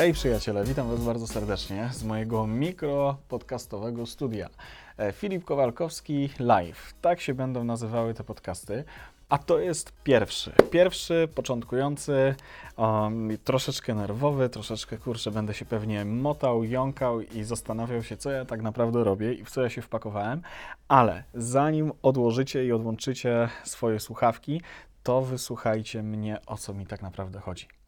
Hej przyjaciele, witam Was bardzo serdecznie z mojego mikro podcastowego studia. E, Filip Kowalkowski Live. Tak się będą nazywały te podcasty. A to jest pierwszy. Pierwszy, początkujący, um, troszeczkę nerwowy, troszeczkę kurczę, będę się pewnie motał, jąkał i zastanawiał się, co ja tak naprawdę robię i w co ja się wpakowałem. Ale zanim odłożycie i odłączycie swoje słuchawki, to wysłuchajcie mnie, o co mi tak naprawdę chodzi.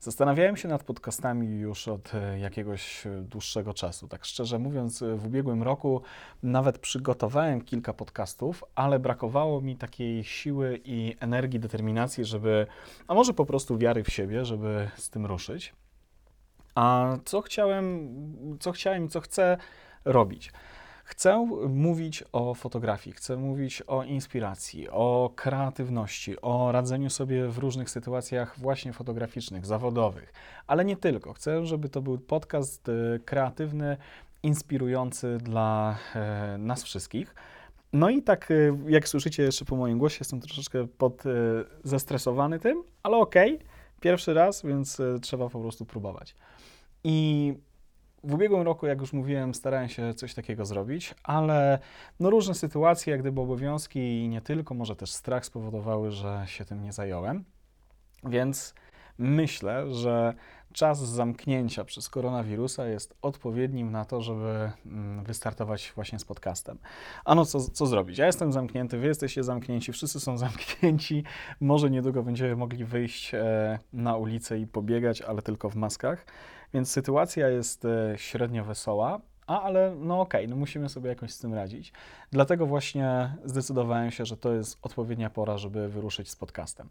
Zastanawiałem się nad podcastami już od e, jakiegoś e, dłuższego czasu. Tak szczerze mówiąc, e, w ubiegłym roku nawet przygotowałem kilka podcastów, ale brakowało mi takiej siły i energii, determinacji, żeby, a może po prostu wiary w siebie, żeby z tym ruszyć. A co chciałem, co chciałem i co chcę robić? Chcę mówić o fotografii, chcę mówić o inspiracji, o kreatywności, o radzeniu sobie w różnych sytuacjach właśnie fotograficznych, zawodowych, ale nie tylko. Chcę, żeby to był podcast y, kreatywny, inspirujący dla e, nas wszystkich. No i tak, y, jak słyszycie jeszcze po moim głosie, jestem troszeczkę pod, y, zestresowany tym, ale okej, okay, pierwszy raz, więc trzeba po prostu próbować. I w ubiegłym roku, jak już mówiłem, starałem się coś takiego zrobić, ale no różne sytuacje, jak gdyby obowiązki i nie tylko, może też strach spowodowały, że się tym nie zająłem. Więc myślę, że czas zamknięcia przez koronawirusa jest odpowiednim na to, żeby mm, wystartować właśnie z podcastem. Ano, co, co zrobić? Ja jestem zamknięty, wy jesteście zamknięci, wszyscy są zamknięci. Może niedługo będziemy mogli wyjść e, na ulicę i pobiegać, ale tylko w maskach. Więc sytuacja jest e, średnio wesoła, a, ale no okej, okay, no musimy sobie jakoś z tym radzić. Dlatego właśnie zdecydowałem się, że to jest odpowiednia pora, żeby wyruszyć z podcastem.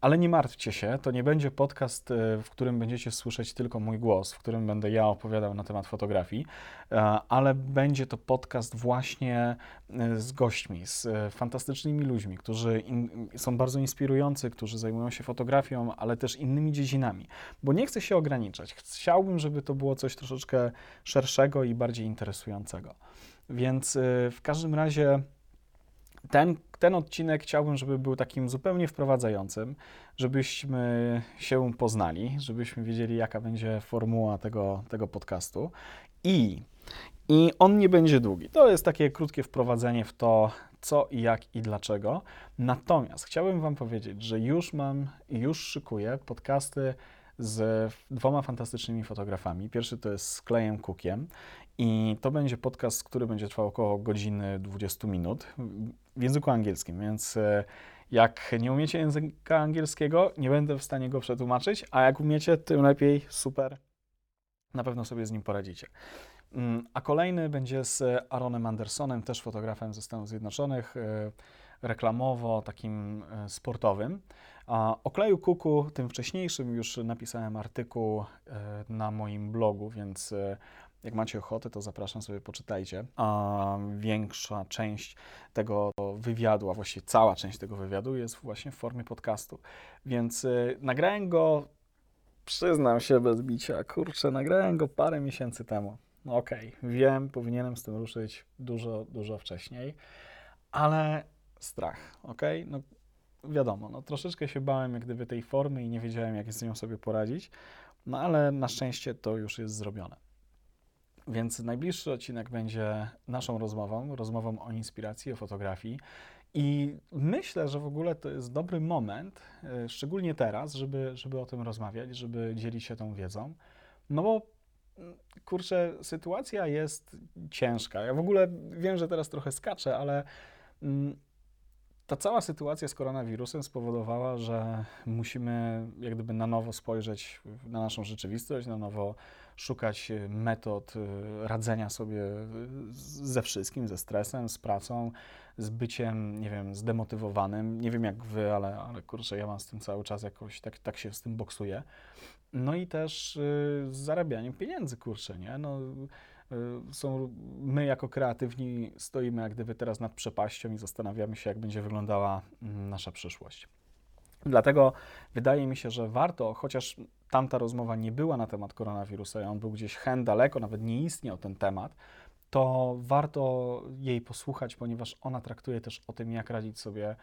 Ale nie martwcie się, to nie będzie podcast, e, w którym będziecie słyszeć tylko mój głos, w którym będę ja opowiadał na temat fotografii, e, ale będzie to podcast właśnie e, z gośćmi, z fantastycznymi ludźmi, którzy in, są bardzo inspirujący, którzy zajmują się fotografią, ale też innymi dziedzinami. Bo nie chcę się ograniczać. Chciałbym, żeby to było coś troszeczkę szerszego i bardziej interesującego. Więc y, w każdym razie ten, ten odcinek chciałbym, żeby był takim zupełnie wprowadzającym, żebyśmy się poznali, żebyśmy wiedzieli, jaka będzie formuła tego, tego podcastu. I, I on nie będzie długi. To jest takie krótkie wprowadzenie w to, co i jak i dlaczego. Natomiast chciałbym Wam powiedzieć, że już mam już szykuję podcasty z dwoma fantastycznymi fotografami. Pierwszy to jest z Klejem Cookiem i to będzie podcast, który będzie trwał około godziny 20 minut w języku angielskim, więc e, jak nie umiecie języka angielskiego, nie będę w stanie go przetłumaczyć, a jak umiecie, tym lepiej, super. Na pewno sobie z nim poradzicie. Mm, a kolejny będzie z Aaronem Andersonem, też fotografem ze Stanów Zjednoczonych, e, reklamowo, takim e, sportowym. O kleju kuku, tym wcześniejszym, już napisałem artykuł na moim blogu, więc jak macie ochotę, to zapraszam sobie, poczytajcie. A większa część tego wywiadu, a właściwie cała część tego wywiadu jest właśnie w formie podcastu. Więc y, nagrałem go, przyznam się bez bicia, kurczę, nagrałem go parę miesięcy temu. No okej, okay, wiem, powinienem z tym ruszyć dużo, dużo wcześniej, ale strach, ok? No wiadomo, no troszeczkę się bałem jak gdyby tej formy i nie wiedziałem, jak z nią sobie poradzić, no ale na szczęście to już jest zrobione. Więc najbliższy odcinek będzie naszą rozmową, rozmową o inspiracji, o fotografii. I myślę, że w ogóle to jest dobry moment, e, szczególnie teraz, żeby, żeby o tym rozmawiać, żeby dzielić się tą wiedzą. No bo mm, kurczę, sytuacja jest ciężka. Ja w ogóle wiem, że teraz trochę skaczę, ale mm, ta cała sytuacja z koronawirusem spowodowała, że musimy jak gdyby na nowo spojrzeć na naszą rzeczywistość, na nowo szukać e, metod e, radzenia sobie ze wszystkim, ze stresem, z pracą, z byciem, nie wiem, zdemotywowanym. Nie wiem jak wy, ale, ale kurczę, ja mam z tym cały czas jakoś, tak, tak się z tym boksuję. No i też z zarabianiem pieniędzy, kurczę, nie? No, są, my jako kreatywni stoimy jak gdyby teraz nad przepaścią i zastanawiamy się, jak będzie wyglądała mm, nasza przyszłość. Dlatego wydaje mi się, że warto, chociaż tamta rozmowa nie była na temat koronawirusa, on był gdzieś hen daleko, nawet nie istniał ten temat, to warto jej posłuchać, ponieważ ona traktuje też o tym, jak radzić sobie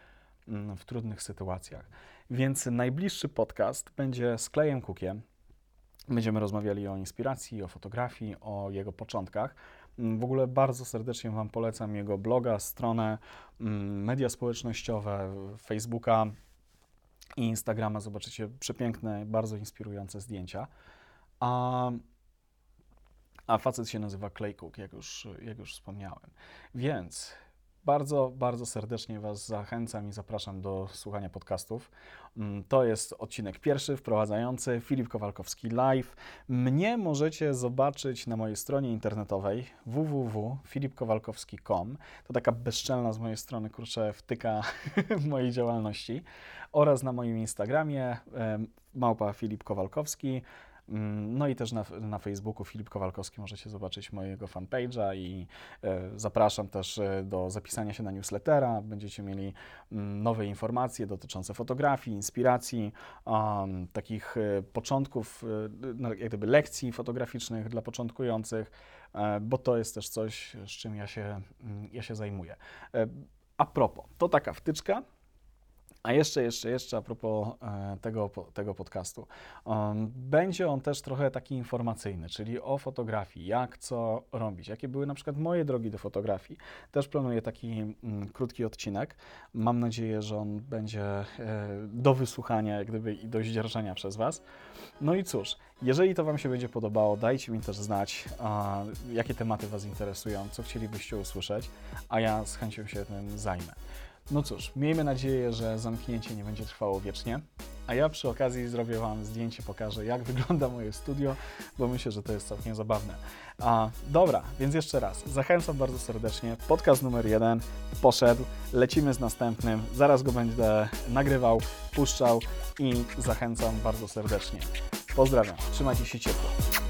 mm, w trudnych sytuacjach. Więc najbliższy podcast będzie z Klejem Cookiem. Będziemy rozmawiali o inspiracji, o fotografii, o jego początkach. W ogóle bardzo serdecznie Wam polecam jego bloga, stronę, mm, media społecznościowe, Facebooka i Instagrama. Zobaczycie przepiękne, bardzo inspirujące zdjęcia. A, a facet się nazywa Clay Cook, jak już, jak już wspomniałem. Więc bardzo, bardzo serdecznie Was zachęcam i zapraszam do słuchania podcastów. Mm, To jest odcinek pierwszy, wprowadzający Filip Kowalkowski Live. Mnie możecie zobaczyć na mojej stronie internetowej www.filipkowalkowski.com. To taka bezczelna z mojej strony, kurczę, wtyka mojej działalności. Oraz na moim Instagramie małpa Filip Kowalkowski. Mm, No i też na, na Facebooku Filip Kowalkowski możecie zobaczyć mojego fanpage'a i e, zapraszam też e, do zapisania się na newslettera. Będziecie mieli mm, nowe informacje dotyczące fotografii, inspiracji, um, takich e, początków, no, jak gdyby lekcji fotograficznych dla początkujących, bo to jest też coś, z czym ja się, mm, ja się zajmuję. A propos, to taka wtyczka. A jeszcze, jeszcze, jeszcze a propos e, tego, tego podcastu. Um, będzie on też trochę taki informacyjny, czyli o fotografii, jak co robić, jakie były na przykład moje drogi do fotografii. Też planuję taki mm, krótki odcinek. Mam nadzieję, że on będzie e, do wysłuchania jak gdyby i do zdzierżenia przez Was. No i cóż, jeżeli to Wam się będzie podobało, dajcie mi też znać, jakie tematy Was interesują, co chcielibyście usłyszeć, a ja z chęcią się tym zajmę. No cóż, miejmy nadzieję, że zamknięcie nie będzie trwało wiecznie. A ja przy okazji zrobię Wam zdjęcie, pokażę jak wygląda moje studio, bo myślę, że to jest całkiem zabawne. A, dobra, więc jeszcze raz, zachęcam bardzo serdecznie. Podcast numer jeden poszedł, lecimy z następnym. Zaraz go będę nagrywał, puszczał i zachęcam bardzo serdecznie. Pozdrawiam, trzymajcie się ciepło.